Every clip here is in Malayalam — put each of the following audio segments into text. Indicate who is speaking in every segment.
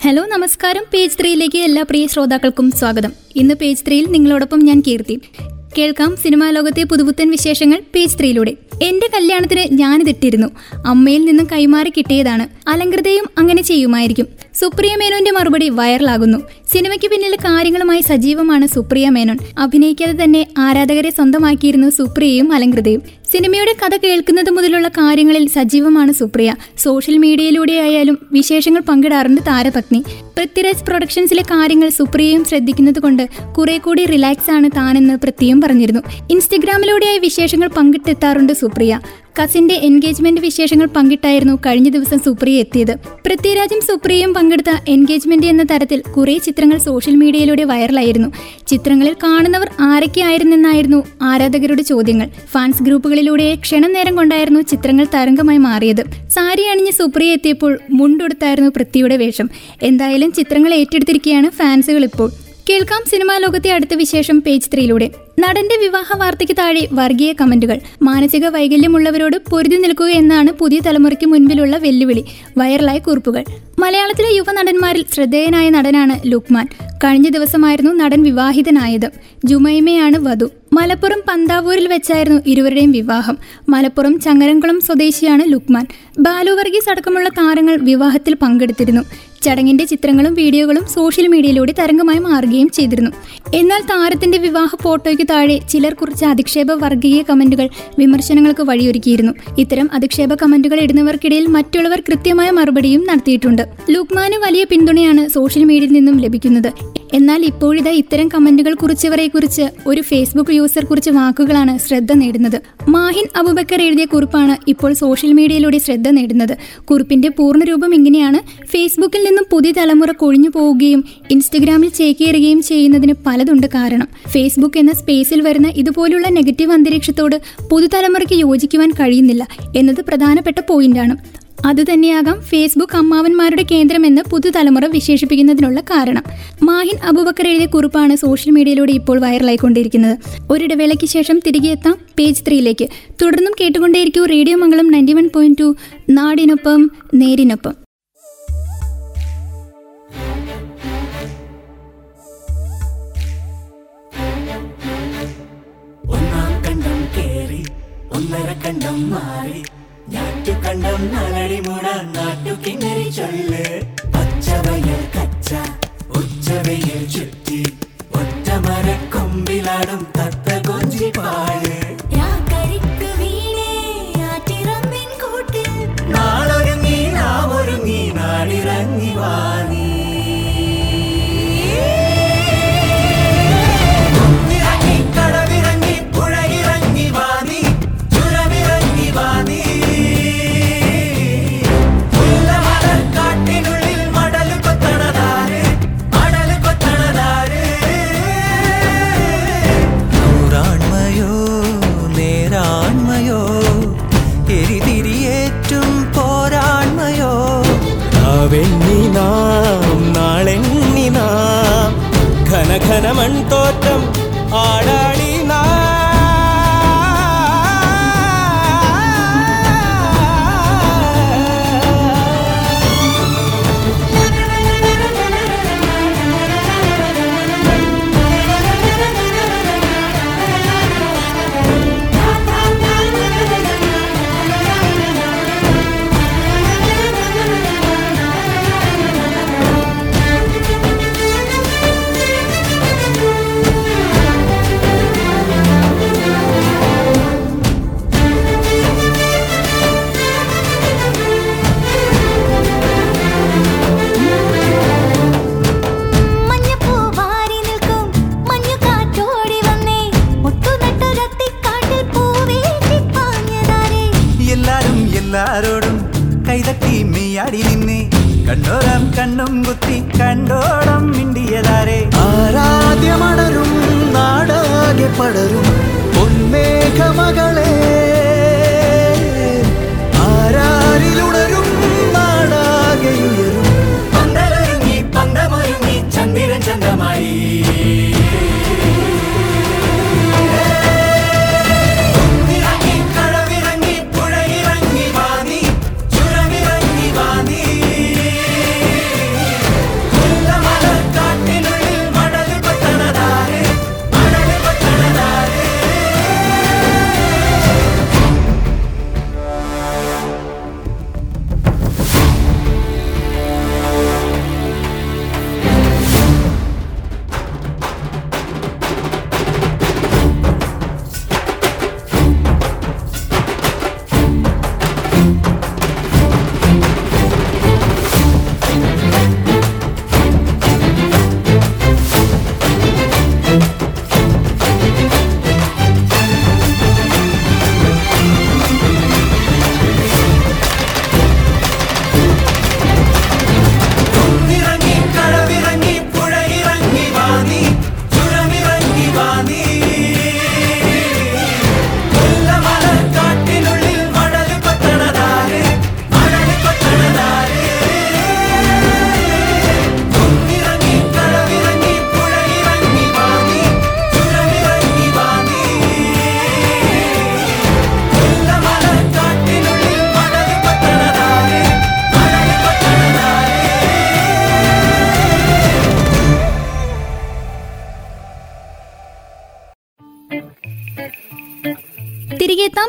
Speaker 1: ഹലോ നമസ്കാരം. പേജ് ത്രീയിലേക്ക് എല്ലാ പ്രിയ ശ്രോതാക്കൾക്കും സ്വാഗതം. ഇന്ന് പേജ് ത്രീയിൽ നിങ്ങളോടൊപ്പം ഞാൻ കീർത്തി. കേൾക്കാം സിനിമാ ലോകത്തെ പുതുപുത്തൻ വിശേഷങ്ങൾ പേജ് ത്രീയിലൂടെ. എന്റെ കല്യാണത്തിന് ഞാനിതിട്ടിരുന്നു. അമ്മയിൽ നിന്നും കൈമാറി കിട്ടിയതാണ്. അലങ്കൃതയും അങ്ങനെ ചെയ്യുമായിരിക്കും. സുപ്രിയ മേനോന്റെ മറുപടി വൈറലാകുന്നു. സിനിമയ്ക്ക് പിന്നിൽ കാര്യങ്ങളുമായി സജീവമാണ് സുപ്രിയ മേനോൻ. അഭിനയിക്കാതെ തന്നെ ആരാധകരെ സ്വന്തമാക്കിയിരുന്നു സുപ്രിയയും അലങ്കൃതയും സിനിമയുടെ കഥ കേൾക്കുന്നത് മുതലുള്ള കാര്യങ്ങളിൽ സജീവമാണ് സുപ്രിയ. സോഷ്യൽ മീഡിയയിലൂടെയായാലും വിശേഷങ്ങൾ പങ്കിടാറുണ്ട് താരപത്നി. പൃഥ്വിരാജ് പ്രൊഡക്ഷൻസിലെ കാര്യങ്ങൾ സുപ്രിയയും ശ്രദ്ധിക്കുന്നത് കൊണ്ട് കുറെ കൂടി റിലാക്സ് ആണ് താനെന്ന് പൃഥ്വിയും പറഞ്ഞിരുന്നു. ഇൻസ്റ്റഗ്രാമിലൂടെയായി വിശേഷങ്ങൾ പങ്കിട്ടെത്താറുണ്ട് സുപ്രിയ. കസിന്റെ എൻഗേജ്മെന്റ് വിശേഷങ്ങൾ പങ്കിട്ടായിരുന്നു കഴിഞ്ഞ ദിവസം സുപ്രിയ എത്തിയത്. പൃഥ്വിരാജും സുപ്രിയയും പങ്കെടുത്ത എൻഗേജ്മെന്റ് എന്ന തരത്തിൽ കുറെ ചിത്രങ്ങൾ സോഷ്യൽ മീഡിയയിലൂടെ വൈറലായിരുന്നു. ചിത്രങ്ങളിൽ കാണുന്നവർ ആരൊക്കെയായിരുന്നെന്നായിരുന്നു ആരാധകരുടെ ചോദ്യങ്ങൾ. ഫാൻസ് ഗ്രൂപ്പുകളിലൂടെ ക്ഷണം നേരം കൊണ്ടായിരുന്നു ചിത്രങ്ങൾ തരംഗമായി മാറിയത്. സാരി അണിഞ്ഞ് സുപ്രിയ എത്തിയപ്പോൾ മുണ്ടുടുത്തായിരുന്നു പൃഥ്വിയുടെ വേഷം. എന്തായാലും ചിത്രങ്ങൾ ഏറ്റെടുത്തിരിക്കുകയാണ് ഫാൻസുകൾ ഇപ്പോൾ. കേൾക്കാം സിനിമാ ലോകത്തെ അടുത്ത വിശേഷം പേജ് ത്രീയിലൂടെ. നടന്റെ വിവാഹ വാർത്തയ്ക്ക് താഴെ വർഗീയ കമന്റുകൾ. മാനസിക വൈകല്യമുള്ളവരോട് പൊരുതി നിൽക്കുക എന്നാണ് പുതിയ തലമുറയ്ക്ക് മുൻപിലുള്ള വെല്ലുവിളി. വൈറലായ കുറിപ്പുകൾ. മലയാളത്തിലെ യുവ നടന്മാരിൽ ശ്രദ്ധേയനായ നടനാണ് ലുക്മാൻ. കഴിഞ്ഞ ദിവസമായിരുന്നു നടൻ വിവാഹിതനായത്. ജുമൈമയാണ് വധു. മലപ്പുറം പന്താവൂരിൽ വെച്ചായിരുന്നു ഇരുവരുടെയും വിവാഹം. മലപ്പുറം ചങ്ങരംകുളം സ്വദേശിയാണ് ലുക്മാൻ. ബാലുവർഗീസ് അടക്കമുള്ള താരങ്ങൾ വിവാഹത്തിൽ പങ്കെടുത്തിരുന്നു. ചടങ്ങിന്റെ ചിത്രങ്ങളും വീഡിയോകളും സോഷ്യൽ മീഡിയയിലൂടെ തരംഗമായി മാറുകയും ചെയ്തിരുന്നു. എന്നാൽ താരത്തിന്റെ വിവാഹ ഫോട്ടോയ്ക്ക് താഴെ ചിലർ കുറിച്ച അധിക്ഷേപ വർഗീയ കമന്റുകൾ വിമർശനങ്ങൾക്ക് വഴിയൊരുക്കിയിരുന്നു. ഇത്തരം അധിക്ഷേപ കമന്റുകൾ ഇടുന്നവർക്കിടയിൽ മറ്റുള്ളവർ കൃത്യമായ മറുപടിയും നടത്തിയിട്ടുണ്ട്. ലുക്മാന് വലിയ പിന്തുണയാണ് സോഷ്യൽ മീഡിയയിൽ നിന്നും ലഭിക്കുന്നത്. എന്നാൽ ഇപ്പോഴിതാ ഇത്തരം കമന്റുകൾ കുറിച്ചവരെ കുറിച്ച് ഒരു ഫേസ്ബുക്ക് യൂസർ കുറിച്ച് വാക്കുകളാണ് ശ്രദ്ധ നേടുന്നത്. മാഹിൻ അബുബക്കർ എഴുതിയ കുറിപ്പാണ് ഇപ്പോൾ സോഷ്യൽ മീഡിയയിലൂടെ ശ്രദ്ധ നേടുന്നത്. കുറിപ്പിന്റെ പൂർണരൂപം ഇങ്ങനെയാണ്. ഫേസ്ബുക്കിൽ നിന്നും പുതിയ തലമുറ കൊഴിഞ്ഞു പോവുകയും ഇൻസ്റ്റഗ്രാമിൽ ചേക്കേറുകയും ചെയ്യുന്നതിന് പലതുണ്ട് കാരണം. ഫേസ്ബുക്ക് എന്ന സ്പേസിൽ വരുന്ന ഇതുപോലുള്ള നെഗറ്റീവ് അന്തരീക്ഷത്തോട് പുതുതലമുറയ്ക്ക് യോജിക്കുവാൻ കഴിയുന്നില്ല. എന്നത് പ്രധാനപ്പെട്ട പോയിന്റാണ്. അതുതന്നെയാകാം ഫേസ്ബുക്ക് അമ്മാവന്മാരുടെ കേന്ദ്രമെന്ന് പുതുതലമുറ വിശേഷിപ്പിക്കുന്നതിനുള്ള കാരണം. മാഹിൻ അബുബക്കർ എഴുതിയ കുറിപ്പാണ് സോഷ്യൽ മീഡിയയിലൂടെ ഇപ്പോൾ വൈറലായിക്കൊണ്ടിരിക്കുന്നത്. ഒരിടവേളയ്ക്ക് ശേഷം തിരികെ എത്താം പേജ് ത്രീയിലേക്ക്. തുടർന്നും കേട്ടുകൊണ്ടേയിരിക്കൂ radio Mangalam ninety one point two നാടിനൊപ്പം നേരിനൊപ്പം.
Speaker 2: കണ്ടം ഒന്നര കണ്ടം മാറി. കണ്ടം നാലടി മൂടാൻ നാട്ടു കിണറി ചൊല്ല്. നാവെണ്ണി നാം നാളെണ്ണി ആടാ ഘന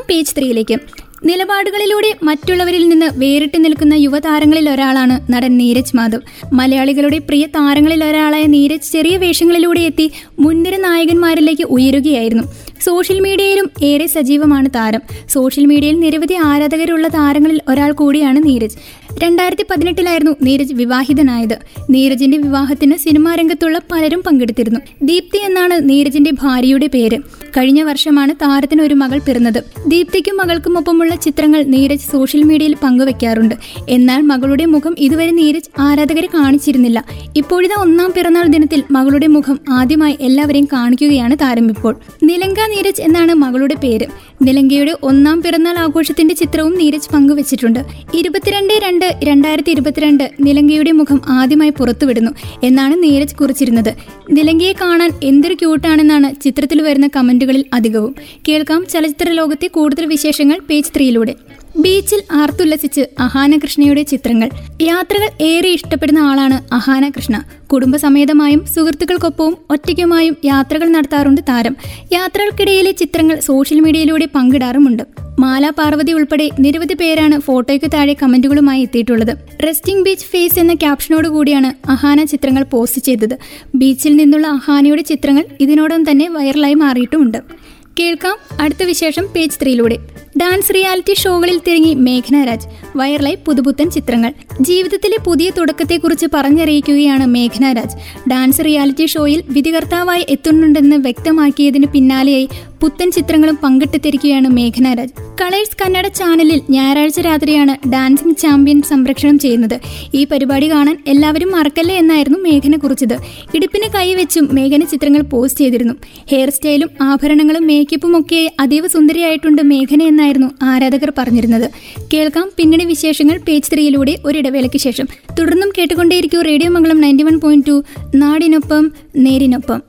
Speaker 1: പേജ് ത്രീയിലേക്ക്. നിലപാടുകളിലൂടെ മറ്റുള്ളവരിൽ നിന്ന് വേറിട്ട് നിൽക്കുന്ന യുവതാരങ്ങളിൽ ഒരാളാണ് നടൻ നീരജ് മാധവ്. മലയാളികളുടെ പ്രിയ താരങ്ങളിൽ ഒരാളായ നീരജ് ചെറിയ വേഷങ്ങളിലൂടെ എത്തി മുൻനിര നായകന്മാരിലേക്ക് ഉയരുകയായിരുന്നു. സോഷ്യൽ മീഡിയയിലും ഏറെ സജീവമാണ് താരം. സോഷ്യൽ മീഡിയയിൽ നിരവധി ആരാധകരുള്ള താരങ്ങളിൽ ഒരാൾ കൂടിയാണ് നീരജ്. രണ്ടായിരത്തി പതിനെട്ടിലായിരുന്നു നീരജ് വിവാഹിതനായത്. നീരജിന്റെ വിവാഹത്തിന് സിനിമാ രംഗത്തുള്ള പലരും പങ്കെടുത്തിരുന്നു. ദീപ്തി എന്നാണ് നീരജിന്റെ ഭാര്യയുടെ പേര്. കഴിഞ്ഞ വർഷമാണ് താരത്തിന് ഒരു മകൾ പിറന്നത്. ദീപ്തിക്കും മകൾക്കും ഒപ്പമുള്ള ചിത്രങ്ങൾ നീരജ് സോഷ്യൽ മീഡിയയിൽ പങ്കുവെക്കാറുണ്ട്. എന്നാൽ മകളുടെ മുഖം ഇതുവരെ നീരജ് ആരാധകരെ കാണിച്ചിരുന്നില്ല. ഇപ്പോഴിതാ ഒന്നാം പിറന്നാൾ ദിനത്തിൽ മകളുടെ മുഖം ആദ്യമായി എല്ലാവരെയും കാണിക്കുകയാണ് താരം ഇപ്പോൾ. നിലങ്ക നീരജ് എന്നാണ് മകളുടെ പേര്. നിലങ്കയുടെ ഒന്നാം പിറന്നാൾ ആഘോഷത്തിന്റെ ചിത്രവും നീരജ് പങ്കുവച്ചിട്ടുണ്ട്. ഇരുപത്തിരണ്ട് രണ്ട് രണ്ടായിരത്തി ഇരുപത്തിരണ്ട് നിലങ്കയുടെ മുഖം ആദ്യമായി പുറത്തുവിടുന്നു എന്നാണ് നീരജ് കുറിച്ചിരുന്നത്. നിലങ്കയെ കാണാൻ എന്തൊരു ക്യൂട്ടാണെന്നാണ് ചിത്രത്തിൽ വരുന്ന കമന്റുകളിൽ അധികവും. കേൾക്കാം ചലച്ചിത്ര ലോകത്തെ കൂടുതൽ വിശേഷങ്ങൾ പേജ് ത്രീയിലൂടെ. ബീച്ചിൽ ആർത്തുല്ലസിച്ച് അഹാനകൃഷ്ണയുടെ ചിത്രങ്ങൾ. യാത്രകൾ ഏറെ ഇഷ്ടപ്പെടുന്ന ആളാണ് അഹാനകൃഷ്ണ. കുടുംബസമേതമായും സുഹൃത്തുക്കൾക്കൊപ്പവും ഒറ്റയ്ക്കുമായും യാത്രകൾ നടത്താറുണ്ട് താരം. യാത്രകൾക്കിടയിലെ ചിത്രങ്ങൾ സോഷ്യൽ മീഡിയയിലൂടെ പങ്കിടാറുമുണ്ട്. മാല പാർവതി ഉൾപ്പെടെ നിരവധി പേരാണ് ഫോട്ടോയ്ക്ക് താഴെ കമന്റുകളുമായി എത്തിയിട്ടുള്ളത്. റെസ്റ്റിംഗ് ബീച്ച് ഫേസ് എന്ന ക്യാപ്ഷനോട് കൂടിയാണ് അഹാന ചിത്രങ്ങൾ പോസ്റ്റ് ചെയ്തത്. ബീച്ചിൽ നിന്നുള്ള അഹാനയുടെ ചിത്രങ്ങൾ ഇതിനോടകം തന്നെ വൈറലായി മാറിയിട്ടുമുണ്ട്. കേൾക്കാം. അടുത്ത വിശേഷം പേജ് ത്രീയിലൂടെ ഡാൻസ് റിയാലിറ്റി ഷോകളിൽ തിരങ്ങി മേഘന രാജ്. പുതുപുത്തൻ ചിത്രങ്ങൾ. ജീവിതത്തിലെ പുതിയ തുടക്കത്തെക്കുറിച്ച് പറഞ്ഞറിയിക്കുകയാണ് മേഘന രാജ്. ഡാൻസ് റിയാലിറ്റി ഷോയിൽ വിധികർത്താവായി എത്തുന്നുണ്ടെന്ന് വ്യക്തമാക്കിയതിന് പിന്നാലെയായി പുത്തൻ ചിത്രങ്ങളും പങ്കിട്ടെത്തിരിക്കുകയാണ് മേഘനാരാജ് കളേഴ്സ് കന്നഡ ചാനലിൽ ഞായറാഴ്ച രാത്രിയാണ് ഡാൻസിംഗ് ചാമ്പ്യൻ സംരക്ഷണം ചെയ്യുന്നത്. ഈ പരിപാടി കാണാൻ എല്ലാവരും മറക്കല്ലേ എന്നായിരുന്നു മേഘന കുറിച്ചത്. ഇടുപ്പിന് കൈവച്ചും മേഘന ചിത്രങ്ങൾ പോസ്റ്റ് ചെയ്തിരുന്നു. ഹെയർ സ്റ്റൈലും ആഭരണങ്ങളും മേക്കപ്പും ഒക്കെ അതീവ സുന്ദരിയായിട്ടുണ്ട് മേഘന എന്നായിരുന്നു ആരാധകർ പറഞ്ഞിരുന്നത്. കേൾക്കാം പിന്നണി വിശേഷങ്ങൾ പേജ് ത്രീയിലൂടെ ഒരിടവേളയ്ക്ക് ശേഷം. തുടർന്നും കേട്ടുകൊണ്ടേയിരിക്കും radio Mangalam ninety one point two. നാടിനൊപ്പം നേരിനൊപ്പം.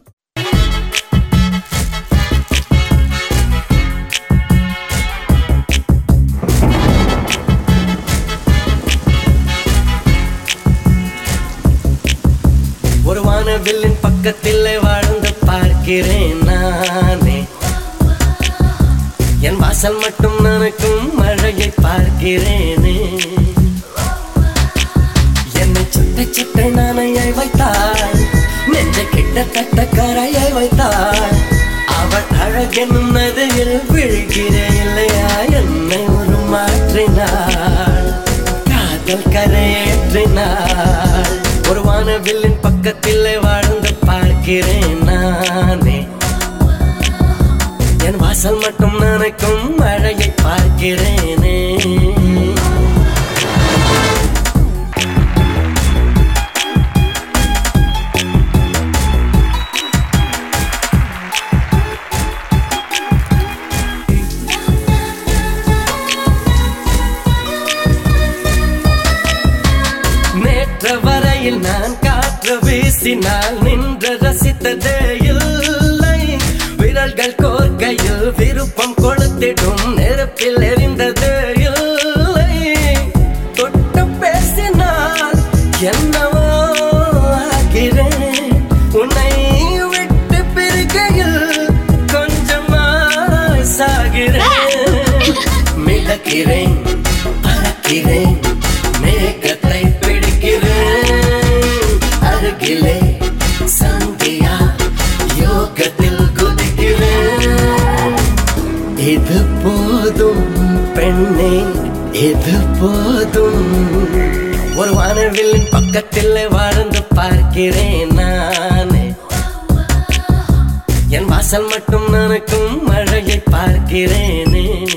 Speaker 3: கோவிலின் வானவில்லின் பக்கத்தில் வாழ்ந்து பார்க்கிறேன் நானே. என் வாசல் மட்டும் நனக்கும் மழையை பார்க்கிறேனே. என்னை சுட்ட சுட்ட நானையை வைத்தாள் நெஞ்ச கிட்டத்தட்ட கரையை வைத்தாள் அவள் அழகெனும் நதியில் விழுகிறே இல்லையா? என்னை ஒரு மாற்றினாள். காதல் கரையேற்றினாள். ஒரு வானவில்லின் பக்கத்தில் வாழ்ந்து பார்க்கிறேன் நானே என் வாசல் மட்டும் நினைக்கும் மழையை பார்க்கிறேனே. நேற்று வரையில் நான் காற்று வீசினால் கொளுத்திடும் நெருப்பில் எரிந்ததே இல்லை. தொட்டு பேசினால் என்னவோ ஆகிறேன். உன்னை விட்டு பிரிகையில் கொஞ்சமாய் சாகிறேன் மிதக்கிறேன் பறக்கிறேன். இது போதும் பெண்ணே இது போதும். ஒரு வானவில்லின் பக்கத்தில் வாழ்ந்து பார்க்கிறேன் நானே. என் வாசல் மட்டும் நனக்கும் மழையை பார்க்கிறேனே.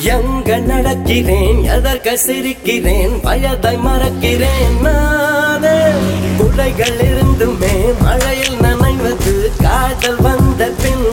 Speaker 3: எங்க நடக்கிறேன்? எதற்க சிரிக்கிறேன்? வயதை மறக்கிறேன் நானே. குடைகள் இருந்துமே மழையில் நனைவது. காதல் வந்த பின்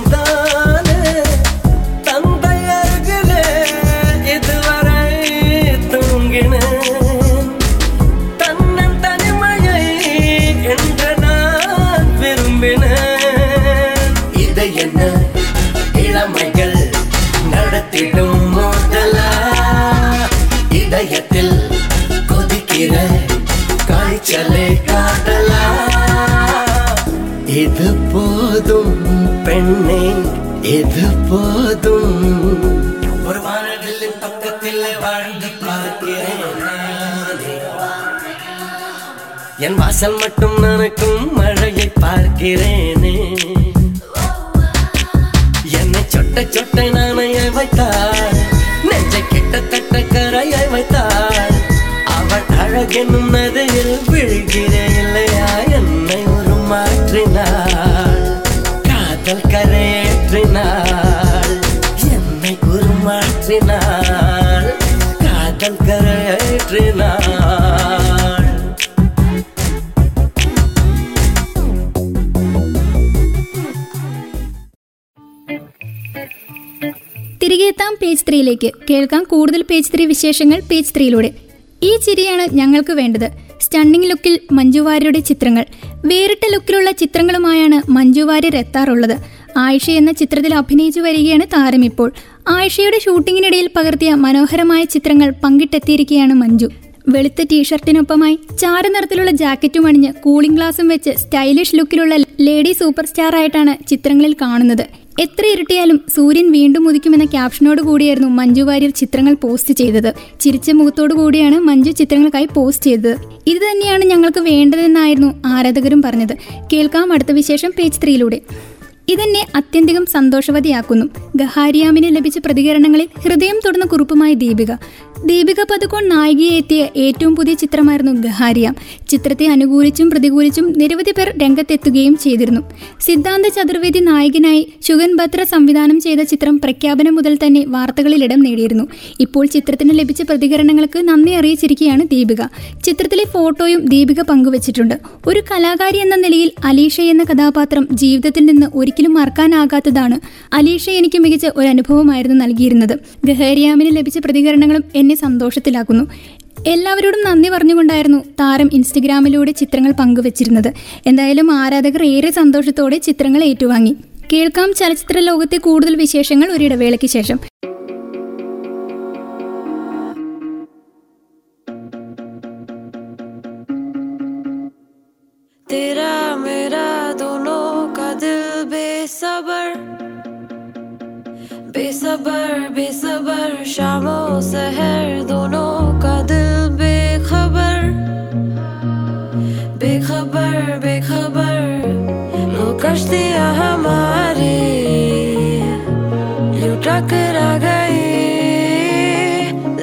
Speaker 3: காய்ச்சலை காட்டலா இது போதும் பெண்ணே இது போதும். ஒரு வானவில் பக்கத்தில் வாழ்ந்து என் வாசல் மட்டும் நனக்கும் மழையை பார்க்கிறேனே. என்னை சொட்ட சொட்டை കാതൽ കാതൽ
Speaker 1: തിരികെ എത്താം പേജ് ത്രീയിലേക്ക്. കേൾക്കാം കൂടുതൽ പേജ് ത്രീ വിശേഷങ്ങൾ പേജ് ത്രീയിലൂടെ. ഈ ചിരിയാണ് ഞങ്ങൾക്ക് വേണ്ടത്. സ്റ്റണ്ണിംഗ് ലുക്കിൽ മഞ്ജുവാര്യരുടെ ചിത്രങ്ങൾ. വേറിട്ട ലുക്കിലുള്ള ചിത്രങ്ങളുമായാണ് മഞ്ജുവാര്യർ എത്താറുള്ളത്. ആയിഷ എന്ന ചിത്രത്തിൽ അഭിനയിച്ചു വരികയാണ് താരം ഇപ്പോൾ. ആയിഷയുടെ ഷൂട്ടിങ്ങിനിടയിൽ പകർത്തിയ മനോഹരമായ ചിത്രങ്ങൾ പങ്കിട്ടെത്തിയിരിക്കുകയാണ് മഞ്ജു. വെളുത്ത ടീഷർട്ടിനൊപ്പമായി ചാരനിറത്തിലുള്ള ജാക്കറ്റും അണിഞ്ഞ് കൂളിംഗ് ഗ്ലാസും വെച്ച് സ്റ്റൈലിഷ് ലുക്കിലുള്ള ലേഡി സൂപ്പർ സ്റ്റാർ ആയിട്ടാണ് ചിത്രങ്ങളിൽ കാണുന്നത്. എത്ര ഇരുട്ടിയാലും സൂര്യൻ വീണ്ടും ഉദിക്കുമെന്ന ക്യാപ്ഷനോട് കൂടിയായിരുന്നു മഞ്ജു വാര്യർ ചിത്രങ്ങൾ പോസ്റ്റ് ചെയ്തത്. ചിരിച്ച മുഖത്തോടു കൂടിയാണ് മഞ്ജു ചിത്രങ്ങൾക്കായി പോസ്റ്റ് ചെയ്തത്. ഇത് തന്നെയാണ് ഞങ്ങൾക്ക് വേണ്ടതെന്നായിരുന്നു ആരാധകരും പറഞ്ഞത്. കേൾക്കാം അടുത്ത വിശേഷം പേജ് ത്രീയിലൂടെ. ഇതെന്നെ അത്യന്തികം സന്തോഷവതിയാക്കുന്നു. ഗഹാരിയാമിന് ലഭിച്ച പ്രതികരണങ്ങളിൽ ഹൃദയം തൊടുന്ന കുറിപ്പുമായി ദീപിക. ദീപിക പതുക്കോൺ നായികയെ എത്തിയ ഏറ്റവും പുതിയ ചിത്രമായിരുന്നു ഗഹാരിയ. ചിത്രത്തെ അനുകൂലിച്ചും പ്രതികൂലിച്ചും നിരവധി പേർ രംഗത്തെത്തുകയും ചെയ്തിരുന്നു. സിദ്ധാന്ത ചതുർവേദി നായകനായി ശുഗൻ ബത്ര സംവിധാനം ചെയ്ത ചിത്രം പ്രഖ്യാപനം മുതൽ തന്നെ വാർത്തകളിൽ ഇടം നേടിയിരുന്നു. ഇപ്പോൾ ചിത്രത്തിന് ലഭിച്ച പ്രതികരണങ്ങൾക്ക് നന്ദി അറിയിച്ചിരിക്കുകയാണ് ദീപിക. ചിത്രത്തിലെ ഫോട്ടോയും ദീപിക പങ്കുവച്ചിട്ടുണ്ട്. ഒരു കലാകാരി എന്ന നിലയിൽ അലീഷ എന്ന കഥാപാത്രം ജീവിതത്തിൽ നിന്ന് ഒരിക്കലും മറക്കാനാകാത്തതാണ്. അലീഷ എനിക്ക് മികച്ച ഒരു അനുഭവമായിരുന്നു നൽകിയിരുന്നത്. ഗഹേരിയാമിന് ലഭിച്ച പ്രതികരണങ്ങളും എന്നെ സന്തോഷത്തിലാക്കുന്നു എല്ലാവരോടും നന്ദി പറഞ്ഞുകൊണ്ടായിരുന്നു താരം ഇൻസ്റ്റഗ്രാമിലൂടെ ചിത്രങ്ങൾ പങ്കുവച്ചിരുന്നത് എന്തായാലും ആരാധകർ ഏറെ സന്തോഷത്തോടെ ചിത്രങ്ങൾ ഏറ്റുവാങ്ങി കേൾക്കാം ചലച്ചിത്ര ലോകത്തെ കൂടുതൽ വിശേഷങ്ങൾ ഒരിടവേളയ്ക്ക് ശേഷം
Speaker 4: तेरा मेरा दोनों का दिल बेसबर बेसबर बेसबर, शामों सहर दोनों का दिल बेखबर। बेखबर बेखबर लो कश्तियाँ हमारी, यूँ टकरा गई।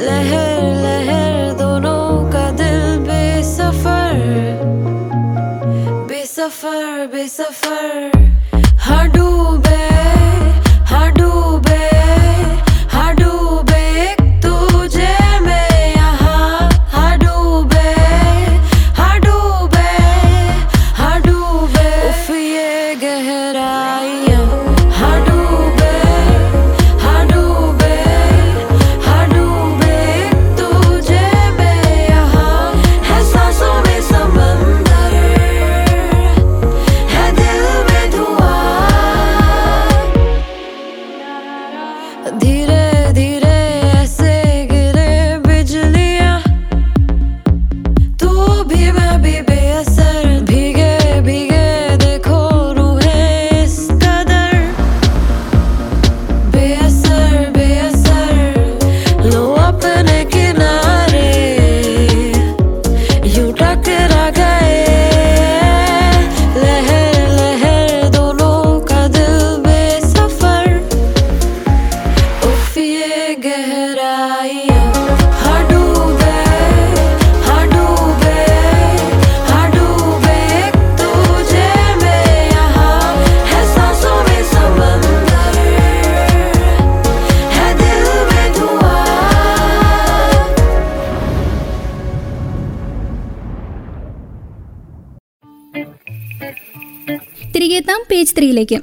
Speaker 4: लहर लहर दोनों का दिल बेसफर बेसफर बेसफर।
Speaker 1: പേജ്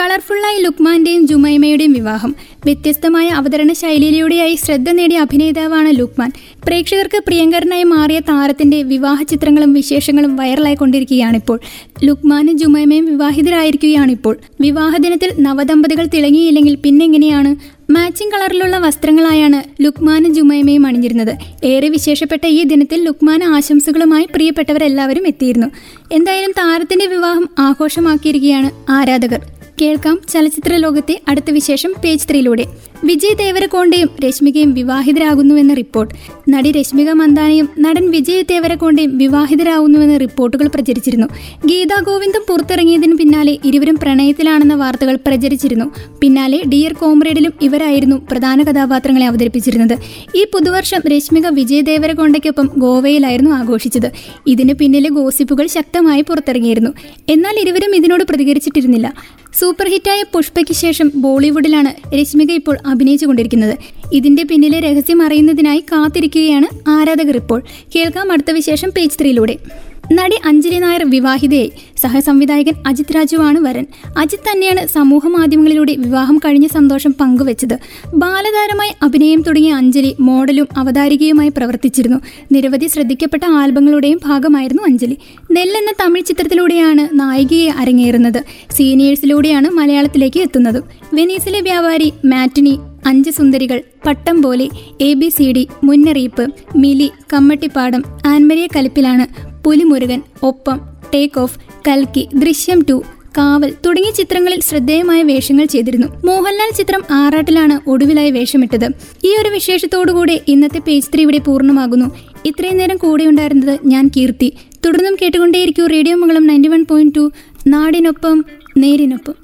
Speaker 1: കളർഫുള്ളായി ലുക്മാന്റെയും ജുമൈമയുടെയും വിവാഹം. വ്യത്യസ്തമായ അവതരണ ശൈലിയിലൂടെയായി ശ്രദ്ധ നേടിയ അഭിനേതാവാണ് ലുക്മാൻ. പ്രേക്ഷകർക്ക് പ്രിയങ്കരനായി മാറിയ താരത്തിന്റെ വിവാഹ ചിത്രങ്ങളും വിശേഷങ്ങളും വൈറലായി കൊണ്ടിരിക്കുകയാണിപ്പോൾ. ലുക്മാനും ജുമൈമയും വിവാഹിതരായിരിക്കുകയാണിപ്പോൾ. വിവാഹദിനത്തിൽ നവദമ്പതികൾ തിളങ്ങിയില്ലെങ്കിൽ പിന്നെങ്ങനെയാണ് മാച്ചിങ് കളറിലുള്ള വസ്ത്രങ്ങളായാണ് ലുക്മാനും ജുമൈമയും അണിഞ്ഞിരുന്നത്. ഏറെ വിശേഷപ്പെട്ട ഈ ദിനത്തിൽ ലുക്മാൻ ആശംസകളുമായി പ്രിയപ്പെട്ടവരെല്ലാവരും എത്തിയിരുന്നു. എന്തായാലും താരത്തിന്റെ വിവാഹം ആഘോഷമാക്കിയിരിക്കുകയാണ് ആരാധകർ. കേൾക്കാം ചലച്ചിത്ര ലോകത്തെ അടുത്ത വിശേഷം പേജ് ത്രീയിലൂടെ. വിജയ് തേവരക്കോണ്ടയും രശ്മികയും വിവാഹിതരാകുന്നുവെന്ന റിപ്പോർട്ട്. നടി രശ്മിക മന്ദാനയും നടൻ വിജയ് തേവരക്കോണ്ടയും വിവാഹിതരാകുന്നുവെന്ന റിപ്പോർട്ടുകൾ പ്രചരിച്ചിരുന്നു. ഗീതാ ഗോവിന്ദം പുറത്തിറങ്ങിയതിന് പിന്നാലെ ഇരുവരും പ്രണയത്തിലാണെന്ന വാർത്തകൾ പ്രചരിച്ചിരുന്നു. പിന്നാലെ ഡിയർ കോമ്രേഡിലും ഇവരായിരുന്നു പ്രധാന കഥാപാത്രങ്ങളെ അവതരിപ്പിച്ചിരുന്നത്. ഈ പുതുവർഷം രശ്മിക വിജയ് ദേവരകൊണ്ടയ്ക്കൊപ്പം ഗോവയിലായിരുന്നു ആഘോഷിച്ചത്. ഇതിന് പിന്നിലെ ഗോസിപ്പുകൾ ശക്തമായി പുറത്തിറങ്ങിയിരുന്നു. എന്നാൽ ഇരുവരും ഇതിനോട് പ്രതികരിച്ചിട്ടിരുന്നില്ല. സൂപ്പർ ഹിറ്റായ പുഷ്പയ്ക്ക് ശേഷം ബോളിവുഡിലാണ് രശ്മിക ഇപ്പോൾ അഭിനയിച്ചുകൊണ്ടിരിക്കുന്നത്. ഇതിന്റെ പിന്നിലെ രഹസ്യം അറിയുന്നതിനായി കാത്തിരിക്കുകയാണ് ആരാധകർ ഇപ്പോൾ. കേൾക്കാം അടുത്ത വിശേഷം പേജ് ത്രീയിലൂടെ. നടി അഞ്ജലി നായർ വിവാഹിതയായി. സഹസംവിധായകൻ അജിത് രാജുവാണ് വരൻ. അജിത് തന്നെയാണ് സമൂഹ മാധ്യമങ്ങളിലൂടെ വിവാഹം കഴിഞ്ഞ സന്തോഷം പങ്കുവച്ചത്. ബാലതാരമായി അഭിനയം തുടങ്ങിയ അഞ്ജലി മോഡലും അവതാരികയുമായി പ്രവർത്തിച്ചിരുന്നു. നിരവധി ശ്രദ്ധിക്കപ്പെട്ട ആൽബങ്ങളുടെയും ഭാഗമായിരുന്നു അഞ്ജലി. നെല്ലെന്ന തമിഴ് ചിത്രത്തിലൂടെയാണ് നായികയെ അരങ്ങേറുന്നത്. സീനിയേഴ്സിലൂടെയാണ് മലയാളത്തിലേക്ക് എത്തുന്നത്. വെനീസിലെ വ്യാപാരി മാറ്റിനി അഞ്ച് സുന്ദരികൾ പട്ടം പോലെ എ ബി സി ഡി മുന്നറിയിപ്പ് മിലി കമ്മട്ടിപ്പാടം ആൻമരിയ കലിപ്പിലാണ് പുലിമുരുകൻ ഒപ്പം ടേക്ക് ഓഫ് കൽക്കി ദൃശ്യം ടു കാവൽ തുടങ്ങിയ ചിത്രങ്ങളിൽ ശ്രദ്ധേയമായ വേഷങ്ങൾ ചെയ്തിരുന്നു. മോഹൻലാൽ ചിത്രം ആറാട്ടിലാണ് ഒടുവിലായി വേഷമിട്ടത്. ഈ ഒരു വിശേഷത്തോടുകൂടി ഇന്നത്തെ പേജ് ത്രീ ഇവിടെ പൂർണമാകുന്നു. ഇത്രയും നേരം കൂടെ ഉണ്ടായിരുന്നത് ഞാൻ കീർത്തി. തുടർന്നും കേട്ടുകൊണ്ടേയിരിക്കൂ radio Mangalam ninety one point two നാടിനൊപ്പം നേരിനൊപ്പം.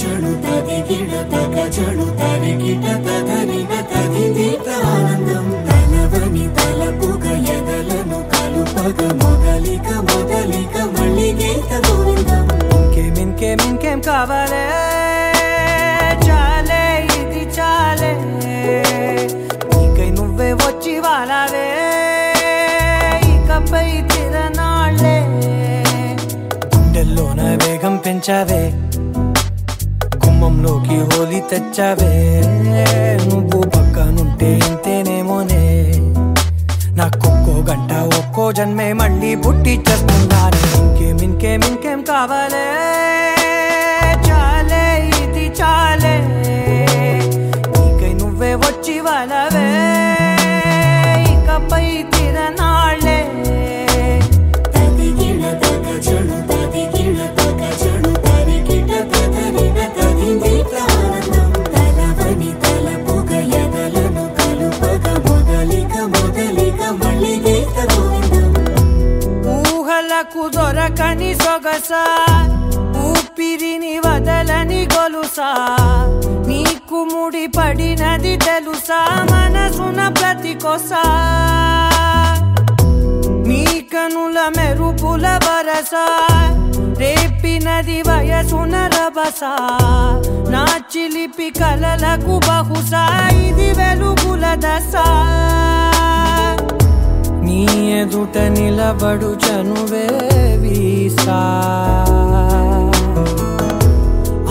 Speaker 2: చెడు తది గిడ తగ చెడు తరి గిట తగరిన తగిదీత ఆనందం తలవని తలపుగ ఎదలను కలుపగ మొదలిక మొదలిక మళ్ళీ గీత గోవిందం
Speaker 5: ఇంకేం ఇంకేం ఇంకేం కావాలే చాలే ఇది చాలే నీకై నువ్వే వచ్చి వారావే ఇకపై తిరనాళ్ళే గుండెల్లోన వేగం పెంచావే లోకి హోలీ తెచ్చావే. నువ్వు పక్కనుంటే ఇంతేనేమోనే. నాకొక్కో గంట ఒక్కో జన్మే మళ్ళీ పుట్టి చేస్తున్నాను ఇంకేం ఇంకేం ఇంకేం కావాలే. కొసా మీ కనుల మెరుపుల వరస. రేపినది వయసున రభస. నా చిలిపి కలలకు బహుశా ఇది వెలుగుల దశ. నీ ఎదుట నిలబడు చనువే వీసా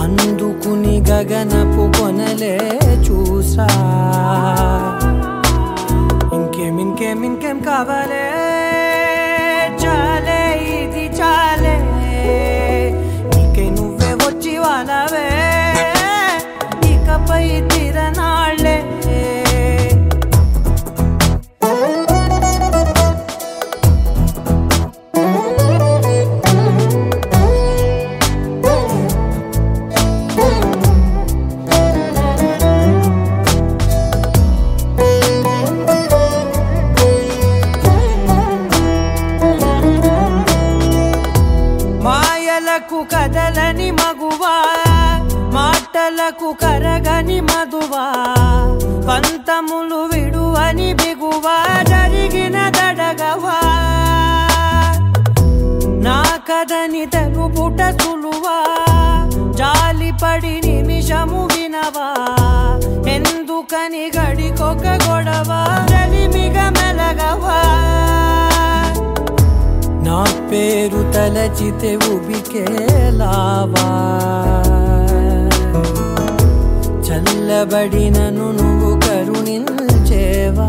Speaker 5: అందుకుని గగనపు కొనలే చూసా. cavalera. సులువా జాలిపడి నిమిషము వినవా? ఎందుకని గడికొక గొడవ? రలిమిగ మెలగవా? నా పేరు తలచితే ఉబికేలావా చల్లబడినను నువ్వు కరుణించేవా?